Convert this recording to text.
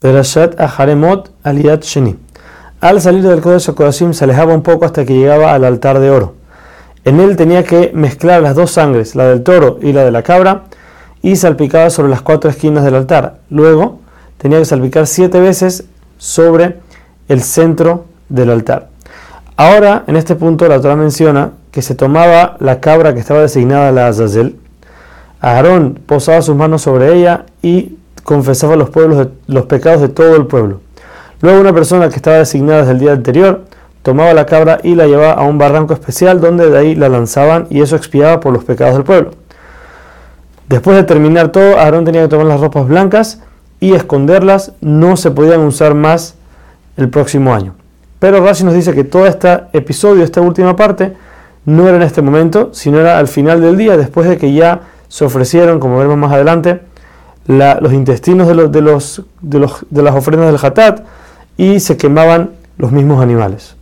Perashat Aharemot Sheni. Al salir del Kodesh Kodashim se alejaba un poco hasta que llegaba al altar de oro. En él tenía que mezclar las dos sangres, la del toro y la de la cabra, y salpicaba sobre las cuatro esquinas del altar. Luego tenía que salpicar siete veces sobre el centro del altar. Ahora, en este punto, la Torah menciona que se tomaba la cabra que estaba designada a la Azazel. Aarón posaba sus manos sobre ella y confesaba los, pueblos los pecados de todo el pueblo. Luego una persona que estaba designada desde el día anterior tomaba la cabra y la llevaba a un barranco especial donde de ahí la lanzaban y eso expiaba por los pecados del pueblo. Después de terminar todo, Aarón tenía que tomar las ropas blancas y esconderlas, no se podían usar más el próximo año. Pero Rashi nos dice que todo este episodio, esta última parte, no era en este momento, sino era al final del día, después de que ya se ofrecieron, como veremos más adelante, los intestinos de, de, los, de, los, de las ofrendas del Hatat y se quemaban los mismos animales.